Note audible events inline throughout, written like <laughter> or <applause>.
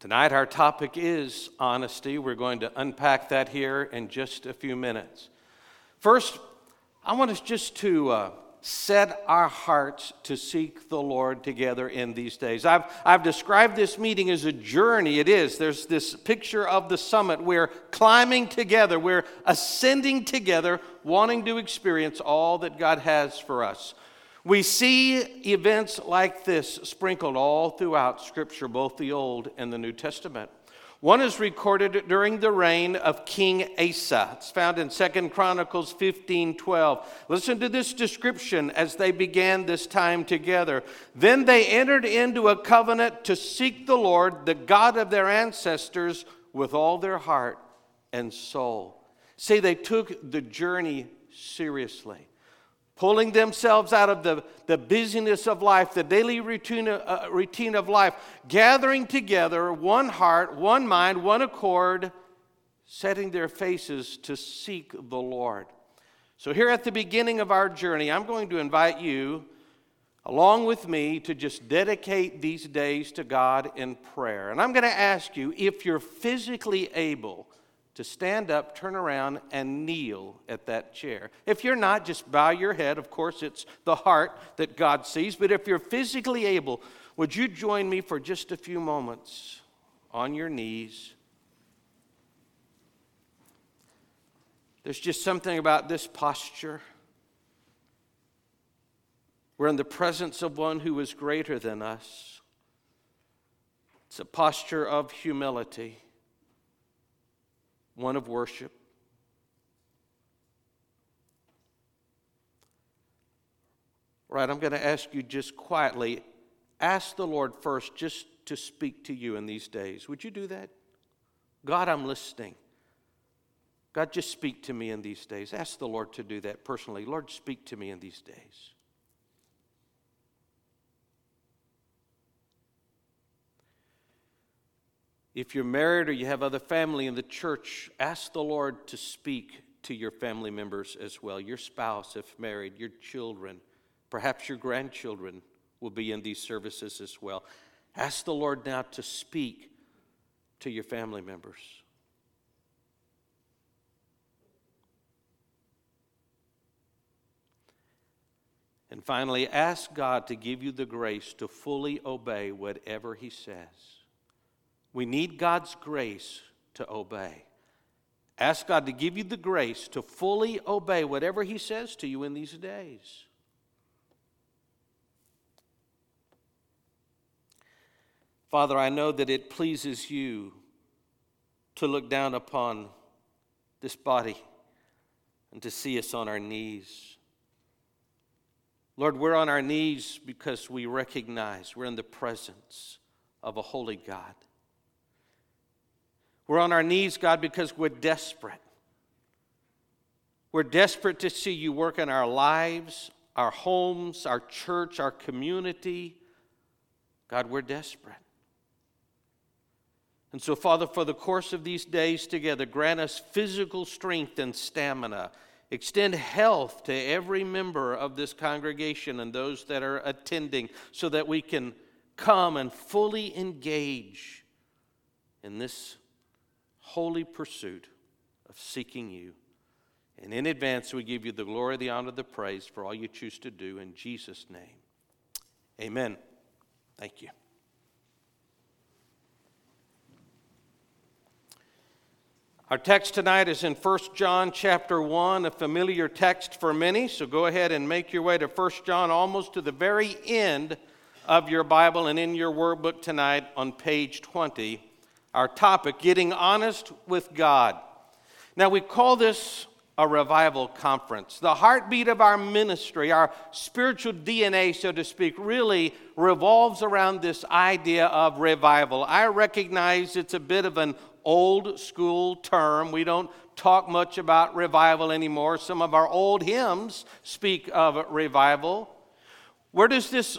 Tonight, our topic is honesty. We're going to unpack that here in just a few minutes. First, I want us just to uh, set our hearts to seek the Lord together in these days. I've, I've described this meeting as a journey. It is. There's this picture of the summit. We're climbing together, we're ascending together, wanting to experience all that God has for us. We see events like this sprinkled all throughout Scripture, both the Old and the New Testament. One is recorded during the reign of King Asa. It's found in Second Chronicles 15 12. Listen to this description as they began this time together. Then they entered into a covenant to seek the Lord, the God of their ancestors, with all their heart and soul. See, they took the journey seriously pulling themselves out of the, the busyness of life, the daily routine, uh, routine of life, gathering together, one heart, one mind, one accord, setting their faces to seek the Lord. So, here at the beginning of our journey, I'm going to invite you, along with me, to just dedicate these days to God in prayer. And I'm going to ask you if you're physically able to stand up, turn around, and kneel at that chair. If you're not, just bow your head. Of course, it's the heart that God sees. But if you're physically able, would you join me for just a few moments on your knees? There's just something about this posture. We're in the presence of one who is greater than us. It's a posture of humility one of worship. Right, I'm going to ask you just quietly ask the Lord first just to speak to you in these days. Would you do that? God, I'm listening. God, just speak to me in these days. Ask the Lord to do that personally. Lord, speak to me in these days. If you're married or you have other family in the church, ask the Lord to speak to your family members as well. Your spouse, if married, your children, perhaps your grandchildren will be in these services as well. Ask the Lord now to speak to your family members. And finally, ask God to give you the grace to fully obey whatever He says. We need God's grace to obey. Ask God to give you the grace to fully obey whatever He says to you in these days. Father, I know that it pleases you to look down upon this body and to see us on our knees. Lord, we're on our knees because we recognize we're in the presence of a holy God. We're on our knees, God, because we're desperate. We're desperate to see you work in our lives, our homes, our church, our community. God, we're desperate. And so, Father, for the course of these days together, grant us physical strength and stamina. Extend health to every member of this congregation and those that are attending so that we can come and fully engage in this holy pursuit of seeking you. And in advance, we give you the glory, the honor, the praise for all you choose to do in Jesus' name. Amen. Thank you. Our text tonight is in 1 John chapter 1, a familiar text for many. So go ahead and make your way to 1 John almost to the very end of your Bible and in your workbook tonight on page 20 our topic, Getting Honest with God. Now, we call this a revival conference. The heartbeat of our ministry, our spiritual DNA, so to speak, really revolves around this idea of revival. I recognize it's a bit of an old school term. We don't talk much about revival anymore. Some of our old hymns speak of revival. Where does this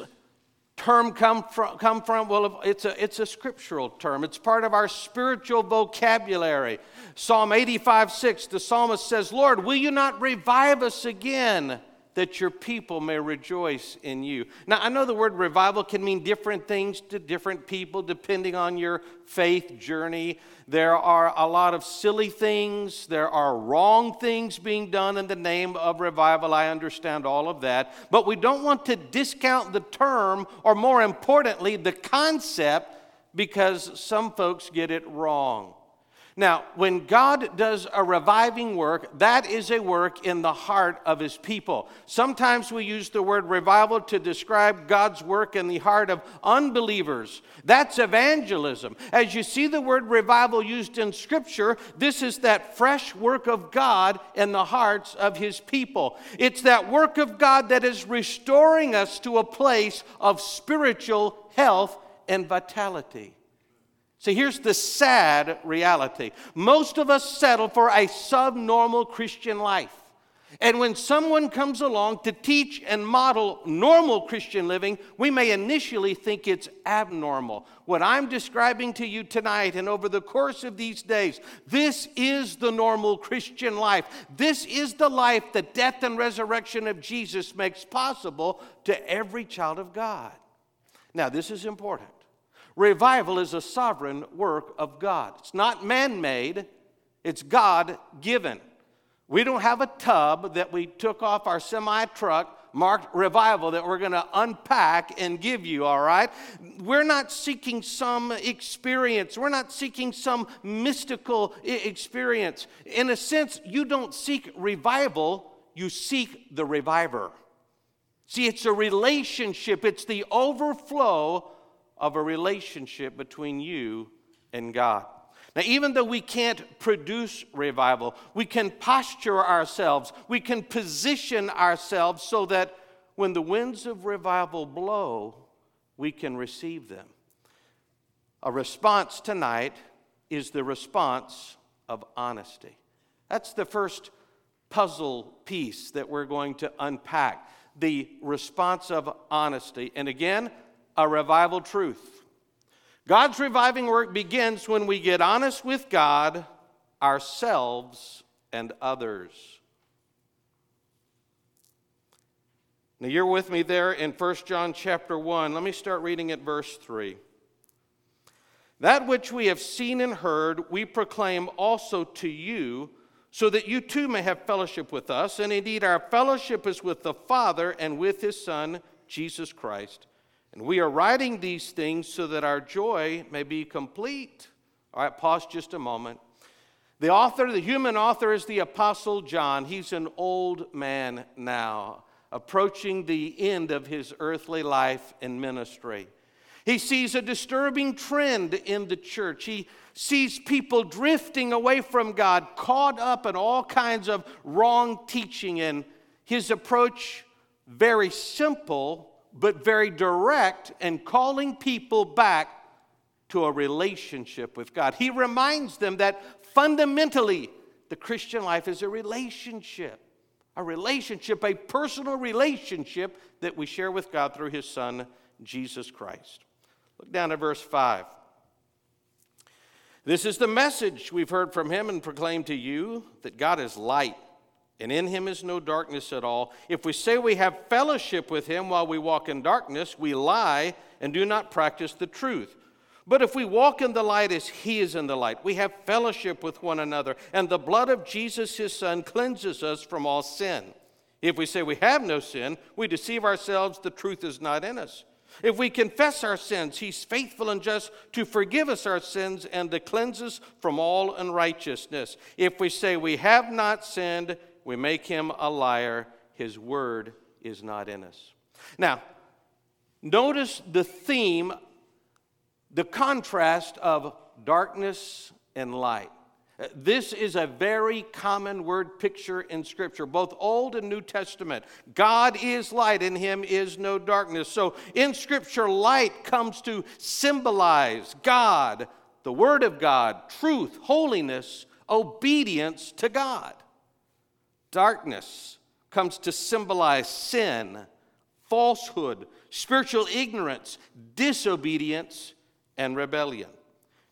term come from? Come from? Well, it's a, it's a scriptural term. It's part of our spiritual vocabulary. Psalm 85 6, the psalmist says, Lord, will you not revive us again that your people may rejoice in you. Now, I know the word revival can mean different things to different people depending on your faith journey. There are a lot of silly things, there are wrong things being done in the name of revival. I understand all of that. But we don't want to discount the term, or more importantly, the concept, because some folks get it wrong. Now, when God does a reviving work, that is a work in the heart of his people. Sometimes we use the word revival to describe God's work in the heart of unbelievers. That's evangelism. As you see the word revival used in Scripture, this is that fresh work of God in the hearts of his people. It's that work of God that is restoring us to a place of spiritual health and vitality. See, here's the sad reality most of us settle for a subnormal Christian life. And when someone comes along to teach and model normal Christian living, we may initially think it's abnormal. What I'm describing to you tonight and over the course of these days, this is the normal Christian life. This is the life the death and resurrection of Jesus makes possible to every child of God. Now, this is important. Revival is a sovereign work of God. It's not man made, it's God given. We don't have a tub that we took off our semi truck marked revival that we're going to unpack and give you, all right? We're not seeking some experience. We're not seeking some mystical experience. In a sense, you don't seek revival, you seek the reviver. See, it's a relationship, it's the overflow of a relationship between you and God. Now, even though we can't produce revival, we can posture ourselves, we can position ourselves so that when the winds of revival blow, we can receive them. A response tonight is the response of honesty. That's the first puzzle piece that we're going to unpack the response of honesty. And again, a revival truth. God's reviving work begins when we get honest with God, ourselves, and others. Now you're with me there in 1 John chapter 1. Let me start reading at verse 3. That which we have seen and heard, we proclaim also to you, so that you too may have fellowship with us. And indeed, our fellowship is with the Father and with his Son, Jesus Christ. And we are writing these things so that our joy may be complete. All right, pause just a moment. The author, the human author, is the Apostle John. He's an old man now, approaching the end of his earthly life and ministry. He sees a disturbing trend in the church. He sees people drifting away from God, caught up in all kinds of wrong teaching. And his approach, very simple, but very direct and calling people back to a relationship with God. He reminds them that fundamentally the Christian life is a relationship, a relationship, a personal relationship that we share with God through His Son, Jesus Christ. Look down at verse 5. This is the message we've heard from Him and proclaimed to you that God is light and in him is no darkness at all. If we say we have fellowship with him while we walk in darkness, we lie and do not practice the truth. But if we walk in the light as he is in the light, we have fellowship with one another, and the blood of Jesus, his son, cleanses us from all sin. If we say we have no sin, we deceive ourselves, the truth is not in us. If we confess our sins, he's faithful and just to forgive us our sins and to cleanse us from all unrighteousness. If we say we have not sinned, we make him a liar. His word is not in us. Now, notice the theme, the contrast of darkness and light. Uh, this is a very common word picture in Scripture, both Old and New Testament. God is light, in Him is no darkness. So in Scripture, light comes to symbolize God, the Word of God, truth, holiness, obedience to God. Darkness comes to symbolize sin, falsehood, spiritual ignorance, disobedience, and rebellion.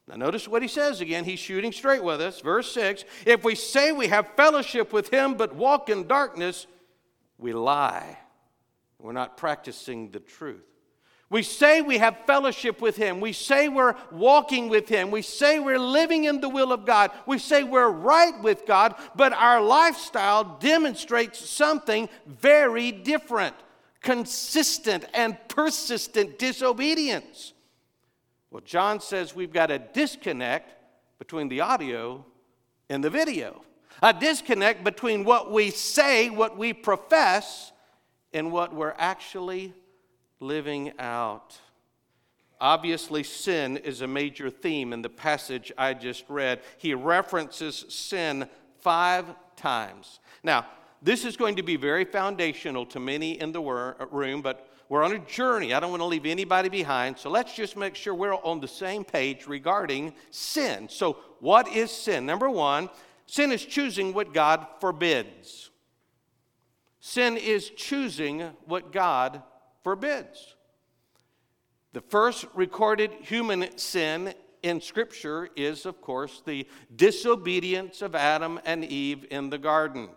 Now, notice what he says again. He's shooting straight with us. Verse 6 If we say we have fellowship with him but walk in darkness, we lie. We're not practicing the truth. We say we have fellowship with Him. We say we're walking with Him. We say we're living in the will of God. We say we're right with God, but our lifestyle demonstrates something very different consistent and persistent disobedience. Well, John says we've got a disconnect between the audio and the video, a disconnect between what we say, what we profess, and what we're actually living out. Obviously, sin is a major theme in the passage I just read. He references sin five times. Now, this is going to be very foundational to many in the room, but we're on a journey. I don't want to leave anybody behind. So let's just make sure we're on the same page regarding sin. So, what is sin? Number one, sin is choosing what God forbids. Sin is choosing what God forbids. The first recorded human sin in Scripture is, of course, the disobedience of Adam and Eve in the garden.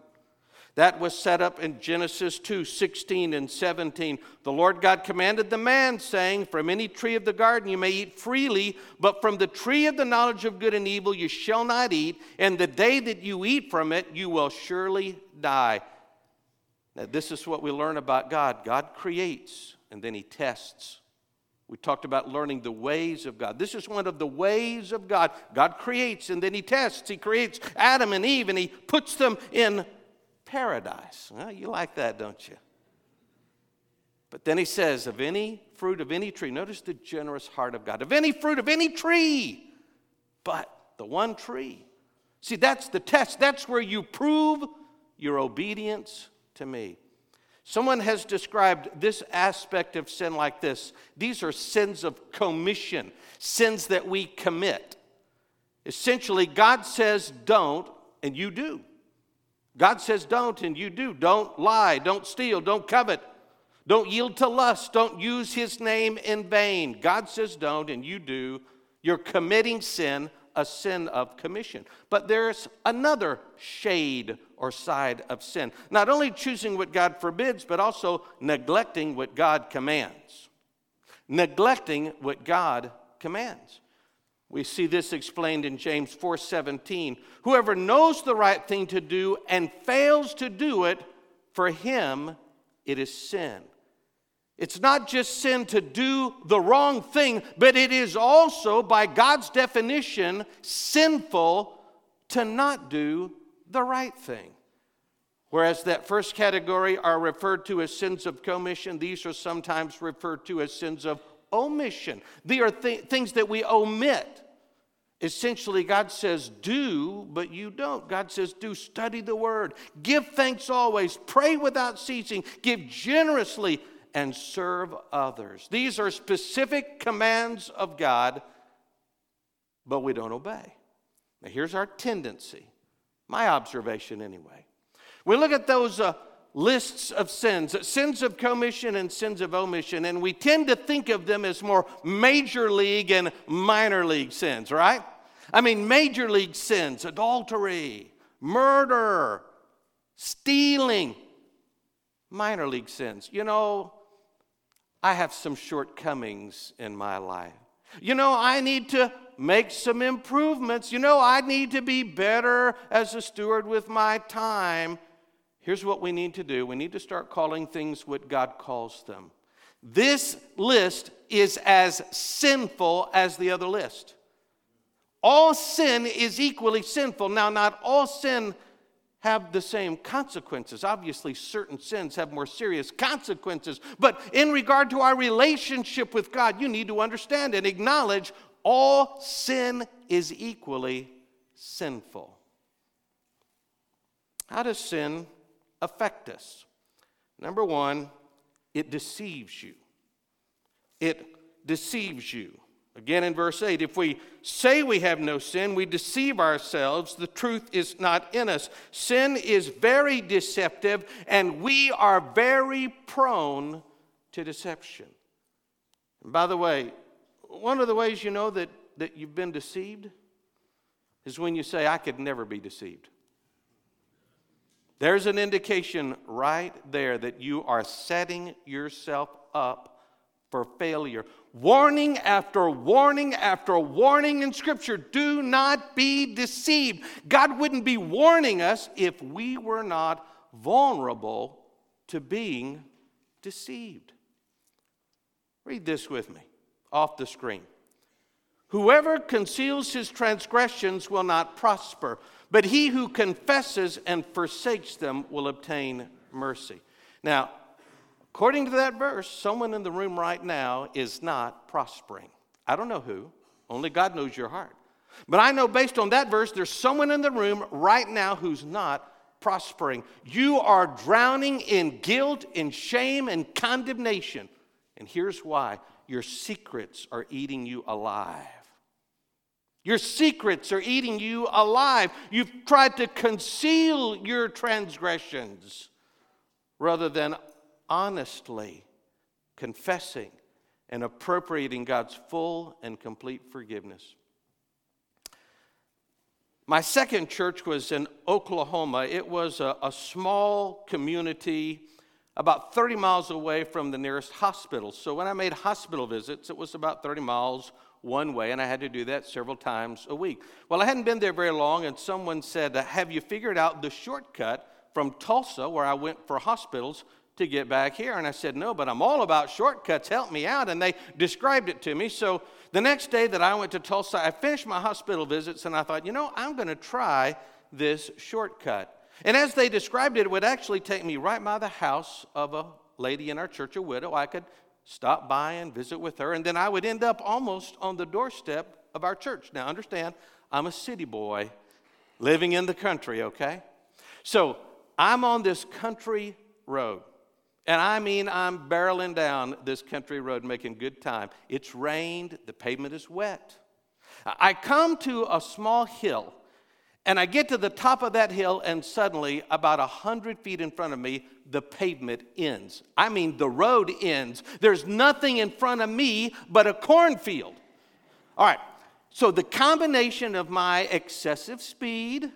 That was set up in Genesis 2 16 and 17. The Lord God commanded the man, saying, From any tree of the garden you may eat freely, but from the tree of the knowledge of good and evil you shall not eat, and the day that you eat from it you will surely die. Now, this is what we learn about God God creates, and then He tests. We talked about learning the ways of God. This is one of the ways of God. God creates and then He tests. He creates Adam and Eve and He puts them in paradise. Well, you like that, don't you? But then he says, of any fruit of any tree, notice the generous heart of God, of any fruit of any tree, but the one tree. See, that's the test. That's where you prove your obedience to me. Someone has described this aspect of sin like this these are sins of commission, sins that we commit. Essentially, God says don't, and you do. God says don't, and you do. Don't lie, don't steal, don't covet, don't yield to lust, don't use his name in vain. God says don't, and you do. You're committing sin, a sin of commission. But there's another shade or side of sin. Not only choosing what God forbids, but also neglecting what God commands. Neglecting what God commands. We see this explained in James 4:17. Whoever knows the right thing to do and fails to do it, for him it is sin. It's not just sin to do the wrong thing, but it is also, by God's definition, sinful to not do the right thing. Whereas that first category are referred to as sins of commission, these are sometimes referred to as sins of omission. They are th- things that we omit. Essentially, God says, do, but you don't. God says, do, study the word, give thanks always, pray without ceasing, give generously, and serve others. These are specific commands of God, but we don't obey. Now, here's our tendency, my observation anyway. We look at those. Uh, lists of sins, sins of commission and sins of omission, and we tend to think of them as more major league and minor league sins, right? I mean, major league sins, adultery, murder, stealing, minor league sins. You know, I have some shortcomings in my life. You know, I need to make some improvements. You know, I need to be better as a steward with my time. Here's what we need to do we need to start calling things what God calls them. This list is as sinful as the other list. All sin is equally sinful. Now, not all sin have the same consequences. Obviously, certain sins have more serious consequences. But in regard to our relationship with God, you need to understand and acknowledge all sin is equally sinful. How does sin affect us? Number one, it deceives you. It deceives you. Again in verse 8, if we say we have no sin, we deceive ourselves. The truth is not in us. Sin is very deceptive, and we are very prone to deception. And by the way, one of the ways you know that, that you've been deceived is when you say, I could never be deceived. There's an indication right there that you are setting yourself up for failure. Warning after warning after warning in Scripture do not be deceived. God wouldn't be warning us if we were not vulnerable to being deceived. Read this with me off the screen. Whoever conceals his transgressions will not prosper, but he who confesses and forsakes them will obtain mercy. Now, according to that verse, someone in the room right now is not prospering. I don't know who, only God knows your heart. But I know based on that verse, there's someone in the room right now who's not prospering. You are drowning in guilt, in shame, and condemnation. And here's why your secrets are eating you alive. Your secrets are eating you alive. You've tried to conceal your transgressions rather than honestly confessing and appropriating God's full and complete forgiveness. My second church was in Oklahoma. It was a, a, small community about 30 miles away from the nearest hospital. So when I made hospital visits, it was about 30 miles one way, and I had to do that several times a week. Well, I hadn't been there very long, and someone said, Have you figured out the shortcut from Tulsa, where I went for hospitals, to get back here? And I said, No, but I'm all about shortcuts. Help me out. And they described it to me. So the next day that I went to Tulsa, I finished my hospital visits, and I thought, You know, I'm going to try this shortcut. And as they described it, it would actually take me right by the house of a lady in our church, a widow. I could stop by and visit with her, and then I would end up almost on the doorstep of our church. Now, understand, I'm a city boy living in the country, okay? So I'm on this country road. And I mean, I'm barreling down this country road making good time. It's rained, the pavement is wet. I come to a small hill, and I get to the top of that hill, and suddenly, about a hundred feet in front of me, the pavement ends. I mean, the road ends. There's nothing in front of me but a cornfield. All right, so the combination of my excessive speed,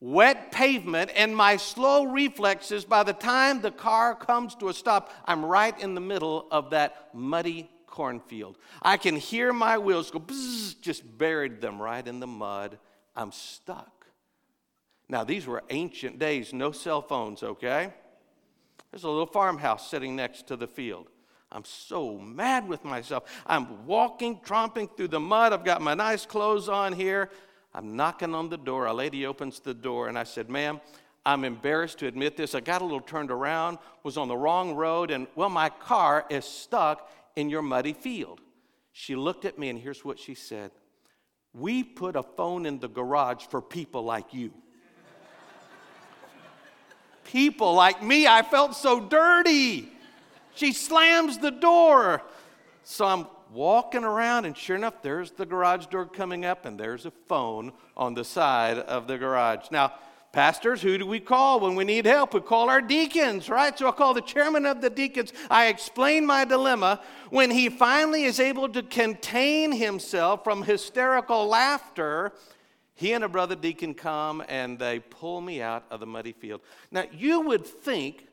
wet pavement, and my slow reflexes, by the time the car comes to a stop, I'm right in the middle of that muddy cornfield. I can hear my wheels go, bzz, just buried them right in the mud I'm stuck. Now, these were ancient days, no cell phones, okay? There's a little farmhouse sitting next to the field. I'm so mad with myself. I'm walking, tromping through the mud. I've got my nice clothes on here. I'm knocking on the door. A lady opens the door, and I said, Ma'am, I'm embarrassed to admit this. I got a little turned around, was on the wrong road, and well, my car is stuck in your muddy field. She looked at me, and here's what she said we put a phone in the garage for people like you. people like me, I felt so dirty. She slams the door. So I'm walking around, and sure enough, there's the garage door coming up, and there's a phone on the side of the garage. Now, Pastors, who do we call when we need help? We call our deacons, right? So I call the chairman of the deacons. I explain my dilemma. When he finally is able to contain himself from hysterical laughter, he and a brother deacon come and they pull me out of the muddy field. Now, you would think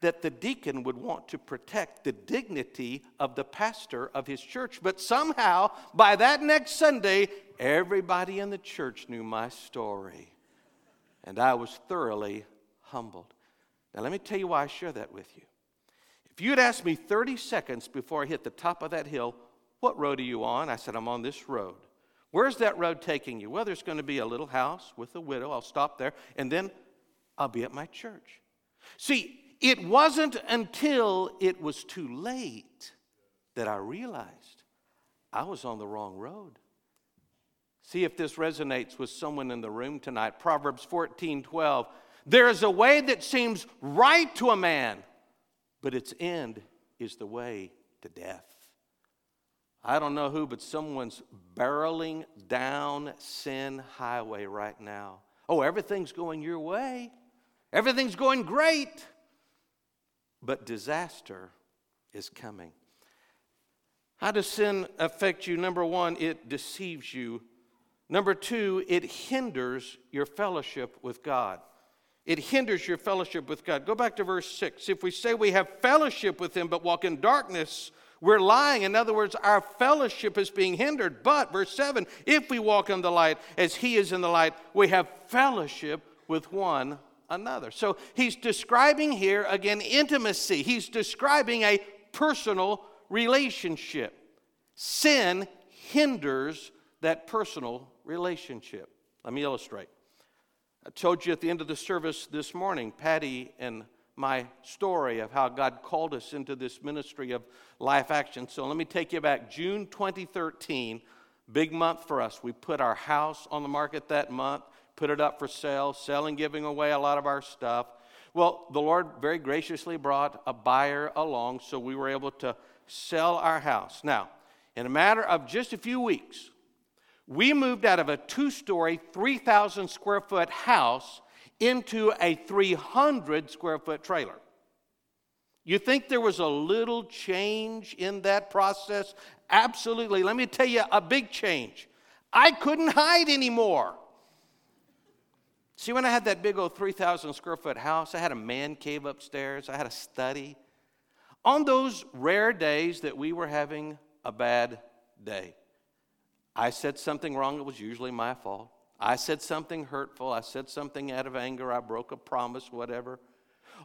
that the deacon would want to protect the dignity of the pastor of his church, but somehow, by that next Sunday, everybody in the church knew my story and I was thoroughly humbled. Now, let me tell you why I share that with you. If you had asked me 30 seconds before I hit the top of that hill, what road are you on? I said, I'm on this road. Where's that road taking you? Well, there's going to be a little house with a widow. I'll stop there, and then I'll be at my church. See, it wasn't until it was too late that I realized I was on the wrong road. See if this resonates with someone in the room tonight. Proverbs 14 12. There is a way that seems right to a man, but its end is the way to death. I don't know who, but someone's barreling down sin highway right now. Oh, everything's going your way. Everything's going great. But disaster is coming. How does sin affect you? Number one, it deceives you Number two, it hinders your fellowship with God. it hinders your fellowship with God. Go back to verse 6. If we say we have fellowship with Him but walk in darkness, we're lying. In other words, our fellowship is being hindered. But, verse 7, if we walk in the light as He is in the light, we have fellowship with one another. So he's describing here again intimacy. He's describing a personal relationship. Sin hinders that personal relationship. Let me illustrate. I told you at the end of the service this morning, Patty and my story of how God called us into this ministry of Life Action. So let me take you back. June 2013, big month for us. We put our house on the market that month, put it up for sale, selling, giving away a lot of our stuff. Well, the Lord very graciously brought a buyer along, so we were able to sell our house. Now, in a matter of just a few weeks, we moved out of a two story, 3,000 square foot house into a 300 square foot trailer. You think there was a little change in that process? Absolutely. Let me tell you a big change. I couldn't hide anymore. See, when I had that big old 3,000 square foot house, I had a man cave upstairs, I had a study. On those rare days that we were having a bad day, I said something wrong, it was usually my fault. I said something hurtful. I said something out of anger. I broke a promise, whatever.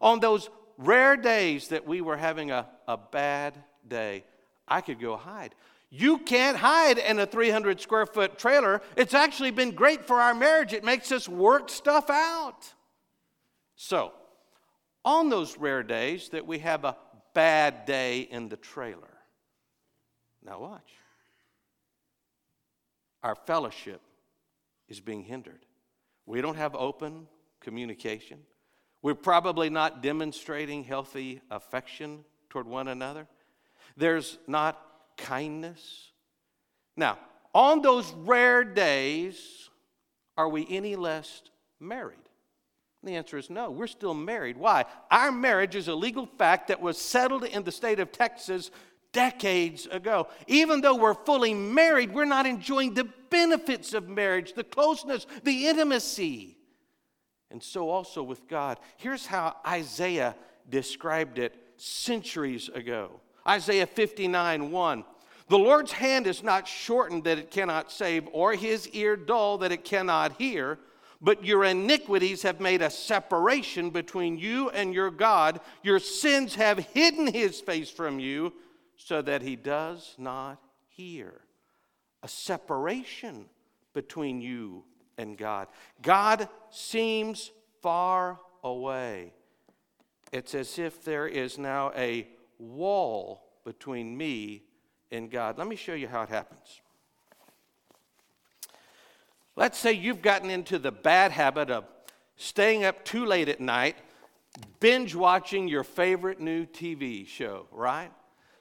On those rare days that we were having a, a bad day, I could go hide. You can't hide in a 300 square foot trailer. It's actually been great for our marriage. It makes us work stuff out. So, on those rare days that we have a bad day in the trailer, now watch. Our fellowship is being hindered. We don't have open communication. We're probably not demonstrating healthy affection toward one another. There's not kindness. Now, on those rare days, are we any less married? the answer is no. We're still married. Why? Our marriage is a legal fact that was settled in the state of Texas decades ago. Even though we're fully married, we're not enjoying the benefits of marriage, the closeness, the intimacy. And so also with God. Here's how Isaiah described it centuries ago Isaiah 59 1. The Lord's hand is not shortened that it cannot save, or his ear dull that it cannot hear. But your iniquities have made a separation between you and your God. Your sins have hidden his face from you so that he does not hear. A separation between you and God. God seems far away. It's as if there is now a wall between me and God. Let me show you how it happens. Let's say you've gotten into the bad habit of staying up too late at night, binge watching your favorite new TV show, right?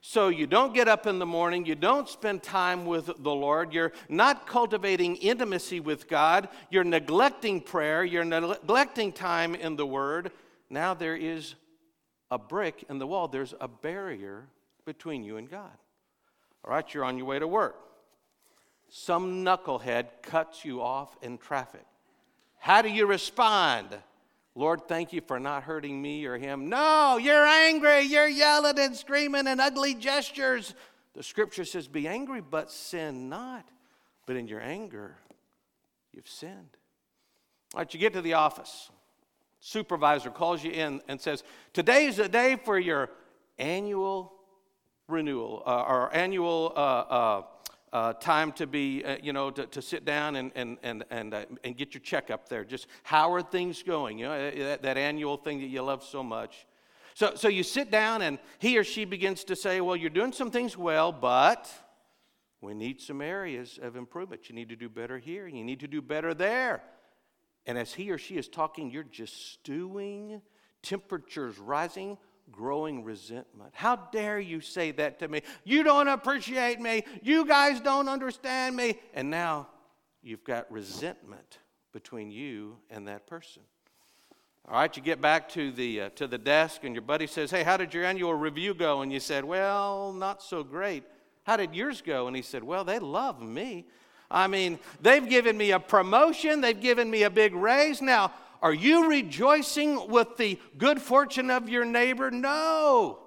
So you don't get up in the morning, you don't spend time with the Lord, you're not cultivating intimacy with God, you're neglecting prayer, you're neglecting time in the Word. Now there is a brick in the wall, there's a barrier between you and God. All right, you're on your way to work. Some knucklehead cuts you off in traffic. How do you respond? Lord, thank you for not hurting me or him. No, you're angry. You're yelling and screaming and ugly gestures. The scripture says, Be angry, but sin not. But in your anger, you've sinned. All right, you get to the office. Supervisor calls you in and says, Today is the day for your annual renewal uh, or annual uh, uh, uh, time to be, uh, you know, to, to sit down and, and, and, and, uh, and get your checkup there. Just how are things going? You know, that, that annual thing that you love so much. So, so you sit down and he or she begins to say, well, you're doing some things well, but we need some areas of improvement. You need to do better here. You need to do better there. And as he or she is talking, you're just stewing, temperatures rising growing resentment. How dare you say that to me? You don't appreciate me. You guys don't understand me. And now you've got resentment between you and that person. All right, you get back to the, uh, to the desk, and your buddy says, Hey, how did your annual review go? And you said, Well, not so great. How did yours go? And he said, Well, they love me. I mean, they've given me a promotion, they've given me a big raise. Now, Are you rejoicing with the good fortune of your neighbor? No.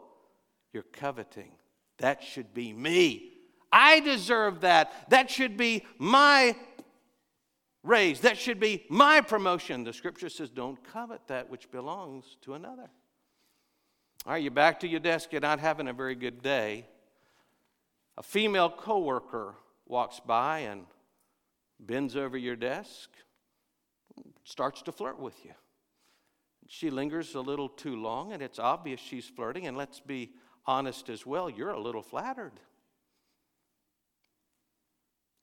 You're coveting. That should be me. I deserve that. That should be my raise. That should be my promotion. The scripture says, don't covet that which belongs to another. Are you back to your desk? You're not having a very good day. A female coworker walks by and bends over your desk, starts to flirt with you. She lingers a little too long, and it's obvious she's flirting, and let's be honest as well, you're a little flattered.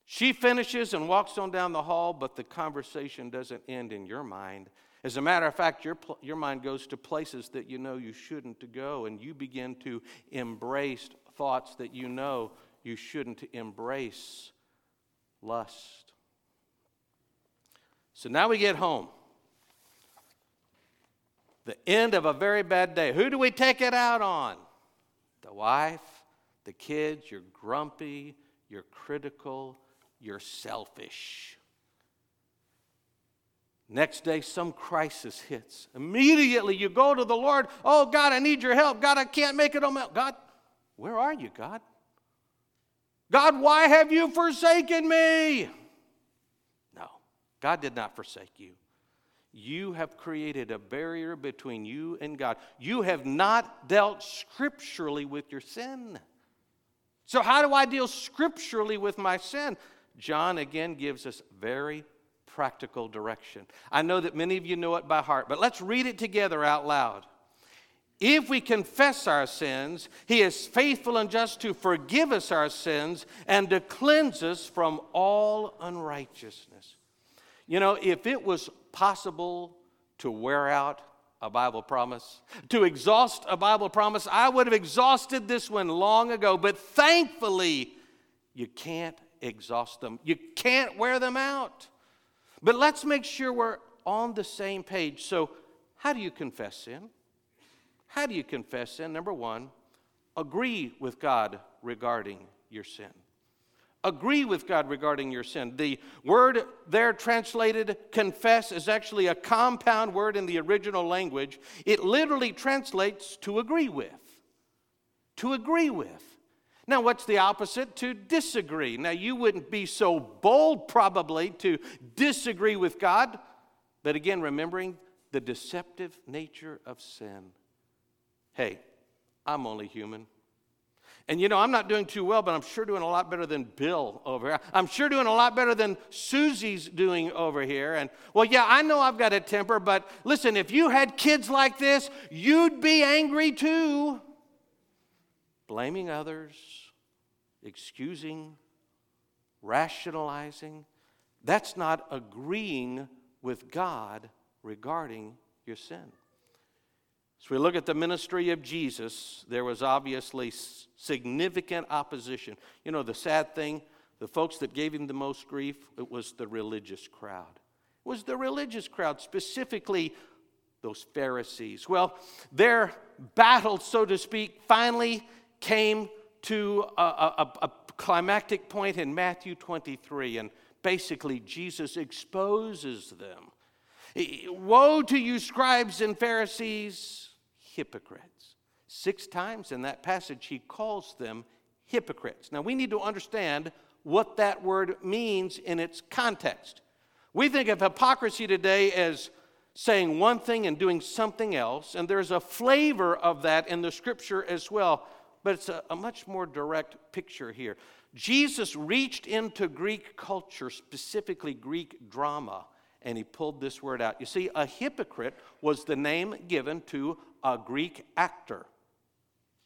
She finishes and walks on down the hall, but the conversation doesn't end in your mind. As a matter of fact, your, your mind goes to places that you know you shouldn't go, and you begin to embrace thoughts that you know you shouldn't embrace lust. So now we get home. The end of a very bad day. Who do we take it out on? The wife, the kids. You're grumpy, you're critical, you're selfish. Next day, some crisis hits. Immediately, you go to the Lord. Oh, God, I need your help. God, I can't make it on my own. God, where are you, God? God, why have you forsaken me? No, God did not forsake you. You have created a barrier between you and God. You have not dealt scripturally with your sin. So, how do I deal scripturally with my sin? John again gives us very practical direction. I know that many of you know it by heart, but let's read it together out loud. If we confess our sins, He is faithful and just to forgive us our sins and to cleanse us from all unrighteousness. You know, if it was possible to wear out a Bible promise, to exhaust a Bible promise, I would have exhausted this one long ago, but thankfully, you can't exhaust them. You can't wear them out. But let's make sure we're on the same page. So, how do you confess sin? How do you confess sin? Number one, agree with God regarding your sin. Agree with God regarding your sin. The word there translated confess is actually a compound word in the original language. It literally translates to agree with. To agree with. Now, what's the opposite? To disagree. Now, you wouldn't be so bold, probably, to disagree with God, but again, remembering the deceptive nature of sin. Hey, I'm only human. And you know, I'm not doing too well, but I'm sure doing a lot better than Bill over here. I'm sure doing a lot better than Susie's doing over here. And well, yeah, I know I've got a temper, but listen, if you had kids like this, you'd be angry too. Blaming others, excusing, rationalizing. That's not agreeing with God regarding your sin. As we look at the ministry of Jesus, there was obviously significant opposition. You know, the sad thing, the folks that gave him the most grief, it was the religious crowd. It was the religious crowd, specifically those Pharisees. Well, their battle, so to speak, finally came to a, a, a climactic point in Matthew 23, and basically Jesus exposes them. Woe to you, scribes and Pharisees! Hypocrites. Six times in that passage, he calls them hypocrites. Now, we need to understand what that word means in its context. We think of hypocrisy today as saying one thing and doing something else, and there's a flavor of that in the scripture as well, but it's a, a much more direct picture here. Jesus reached into Greek culture, specifically Greek drama, and he pulled this word out. You see, a hypocrite was the name given to a Greek actor.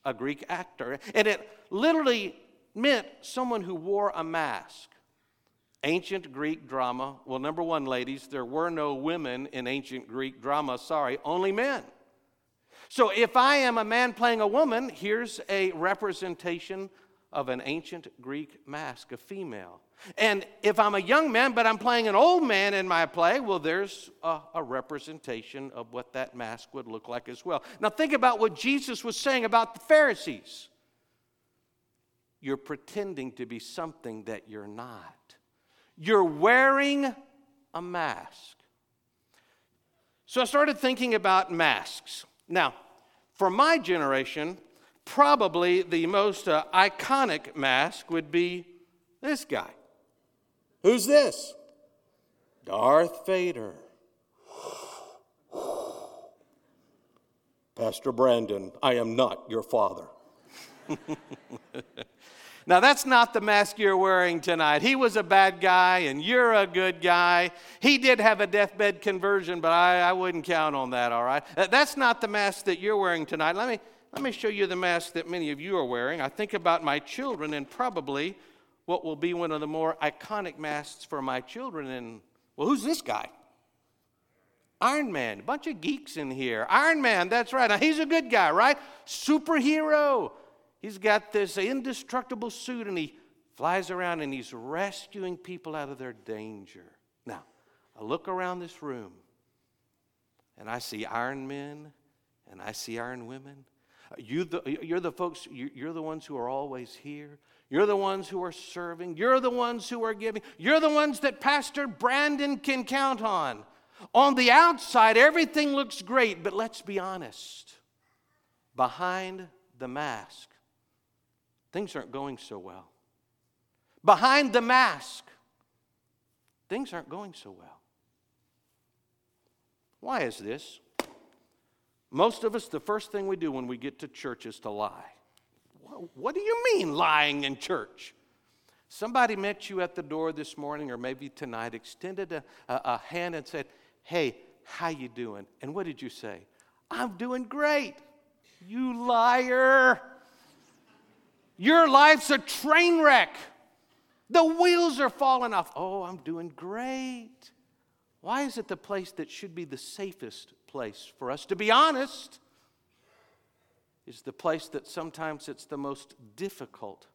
A Greek actor. And it literally meant someone who wore a mask. Ancient Greek drama. Well, number one, ladies, there were no women in ancient Greek drama. Sorry, only men. So if I am a man playing a woman, here's a representation of an ancient Greek mask, a female. And if I'm a young man, but I'm playing an old man in my play, well, there's a, a, representation of what that mask would look like as well. Now, think about what Jesus was saying about the Pharisees. You're pretending to be something that you're not, you're wearing a mask. So I started thinking about masks. Now, for my generation, probably the most uh, iconic mask would be this guy. Who's this? Darth Vader. <gasps> Pastor Brandon, I am not your father. <laughs> now, that's not the mask you're wearing tonight. He was a bad guy, and you're a good guy. He did have a deathbed conversion, but I, I wouldn't count on that, all right? Uh, that's not the mask that you're wearing tonight. Let me, let me show you the mask that many of you are wearing. I think about my children, and probably what will be one of the more iconic masks for my children. And, well, who's this guy? Iron Man, a bunch of geeks in here. Iron Man, that's right. Now, he's a good guy, right? Superhero. He's got this indestructible suit and he flies around and he's rescuing people out of their danger. Now, I look around this room and I see iron men and I see iron women. Uh, you the, you're the folks, you're the ones who are always here. You're the ones who are serving. You're the ones who are giving. You're the ones that Pastor Brandon can count on. On the outside, everything looks great, but let's be honest. Behind the mask, things aren't going so well. Behind the mask, things aren't going so well. Why is this? Most of us, the first thing we do when we get to church is to lie. What do you mean lying in church? Somebody met you at the door this morning or maybe tonight, extended a, a, a hand and said, Hey, how you doing? And what did you say? I'm doing great. You liar. Your life's a train wreck. The wheels are falling off. Oh, I'm doing great. Why is it the place that should be the safest place for us to be honest? Is the place that sometimes it's the most difficult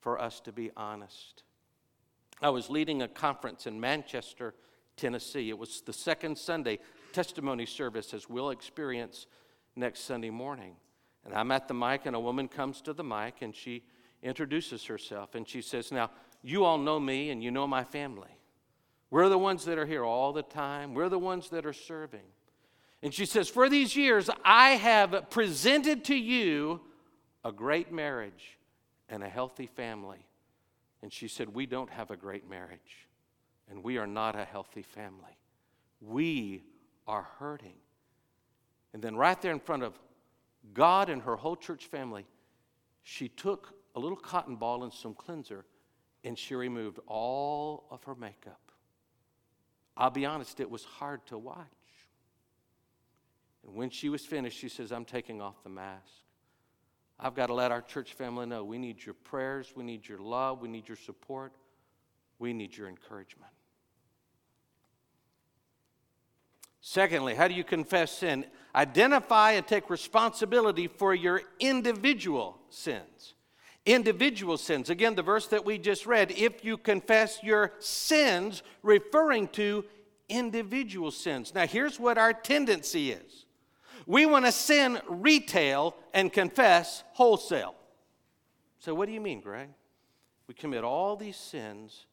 for us to be honest. I was leading a conference in Manchester Tennessee. It was the second Sunday testimony service, as we'll experience next Sunday morning. And I'm at the mic, and a woman comes to the mic and she introduces herself and she says, Now, you all know me and you know my family. We're the ones that are here all the time, we're the ones that are serving. And she says, For these years, I have presented to you a great marriage and a healthy family. And she said, We don't have a great marriage and we are not a healthy family. We are hurting. And then, right there in front of God and her whole church family, she took a little cotton ball and some cleanser and she removed all of her makeup. I'll be honest, it was hard to watch. And when she was finished, she says, I'm taking off the mask. I've got to let our church family know we need your prayers, we need your love, we need your support, we need your encouragement. Secondly, how do you confess sin? Identify and take responsibility for your individual sins. Individual sins. Again, the verse that we just read if you confess your sins, referring to individual sins. Now, here's what our tendency is we want to sin retail and confess wholesale. So, what do you mean, Greg? We commit all these sins,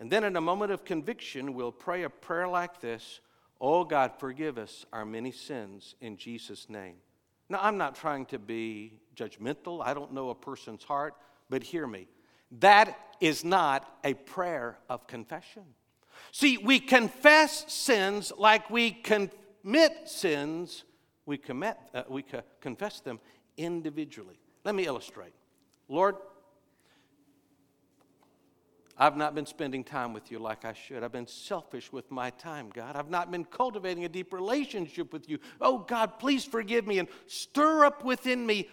and then in a moment of conviction, we'll pray a prayer like this Oh God, forgive us our many sins in Jesus' name. Now, I'm not trying to be judgmental. I don't know a person's heart, but hear me. That is not a prayer of confession. See, we confess sins like we commit sins, we, commit, uh, we co- confess them individually. Let me illustrate. Lord, I've not been spending time with you like I should. I've been selfish with my time, God. I've not been cultivating a deep relationship with you. Oh, God, please forgive me and stir up within me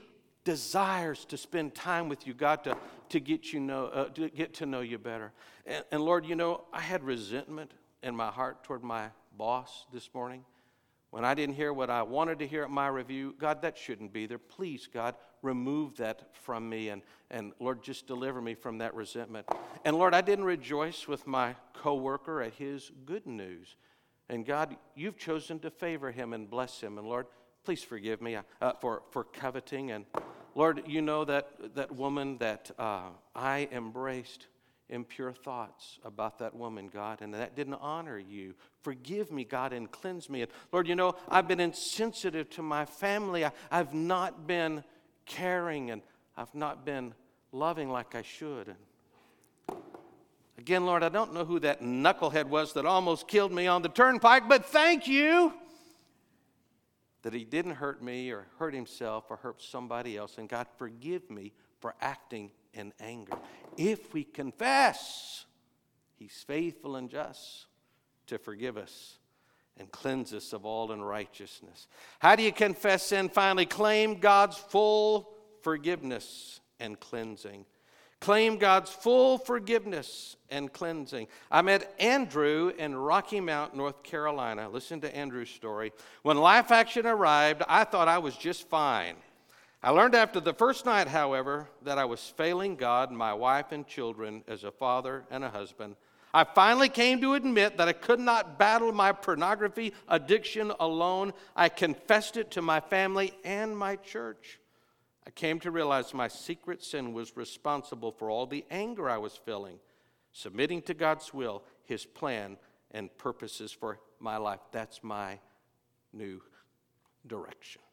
desires to spend time with you, God, to, to, get, you know, uh, to get to know you better. And, and Lord, you know, I had resentment in my heart toward my boss this morning when I didn't hear what I wanted to hear at my review, God, that shouldn't be there. Please, God, remove that from me. And, and Lord, just deliver me from that resentment. And Lord, I didn't rejoice with my coworker at his good news. And God, you've chosen to favor him and bless him. And Lord, please forgive me uh, for, for coveting. And Lord, you know that, that woman that uh, I embraced impure thoughts about that woman, God, and that didn't honor you. Forgive me, God, and cleanse me. And Lord, you know, I've been insensitive to my family. I, have not been caring and I've not been loving like I should. And again, Lord, I don't know who that knucklehead was that almost killed me on the turnpike, but thank you that he didn't hurt me or hurt himself or hurt somebody else. And God, forgive me for acting in anger. If we confess, He's faithful and just to forgive us and cleanse us of all unrighteousness. How do you confess sin? Finally, claim God's full forgiveness and cleansing. Claim God's full forgiveness and cleansing. I met Andrew in Rocky Mount, North Carolina. Listen to Andrew's story. When Life Action arrived, I thought I was just fine. I learned after the first night, however, that I was failing God, my wife, and children as a father and a husband. I finally came to admit that I could not battle my pornography addiction alone. I confessed it to my family and my church. I came to realize my secret sin was responsible for all the anger I was feeling, submitting to God's will, His plan, and purposes for my life. That's my new direction.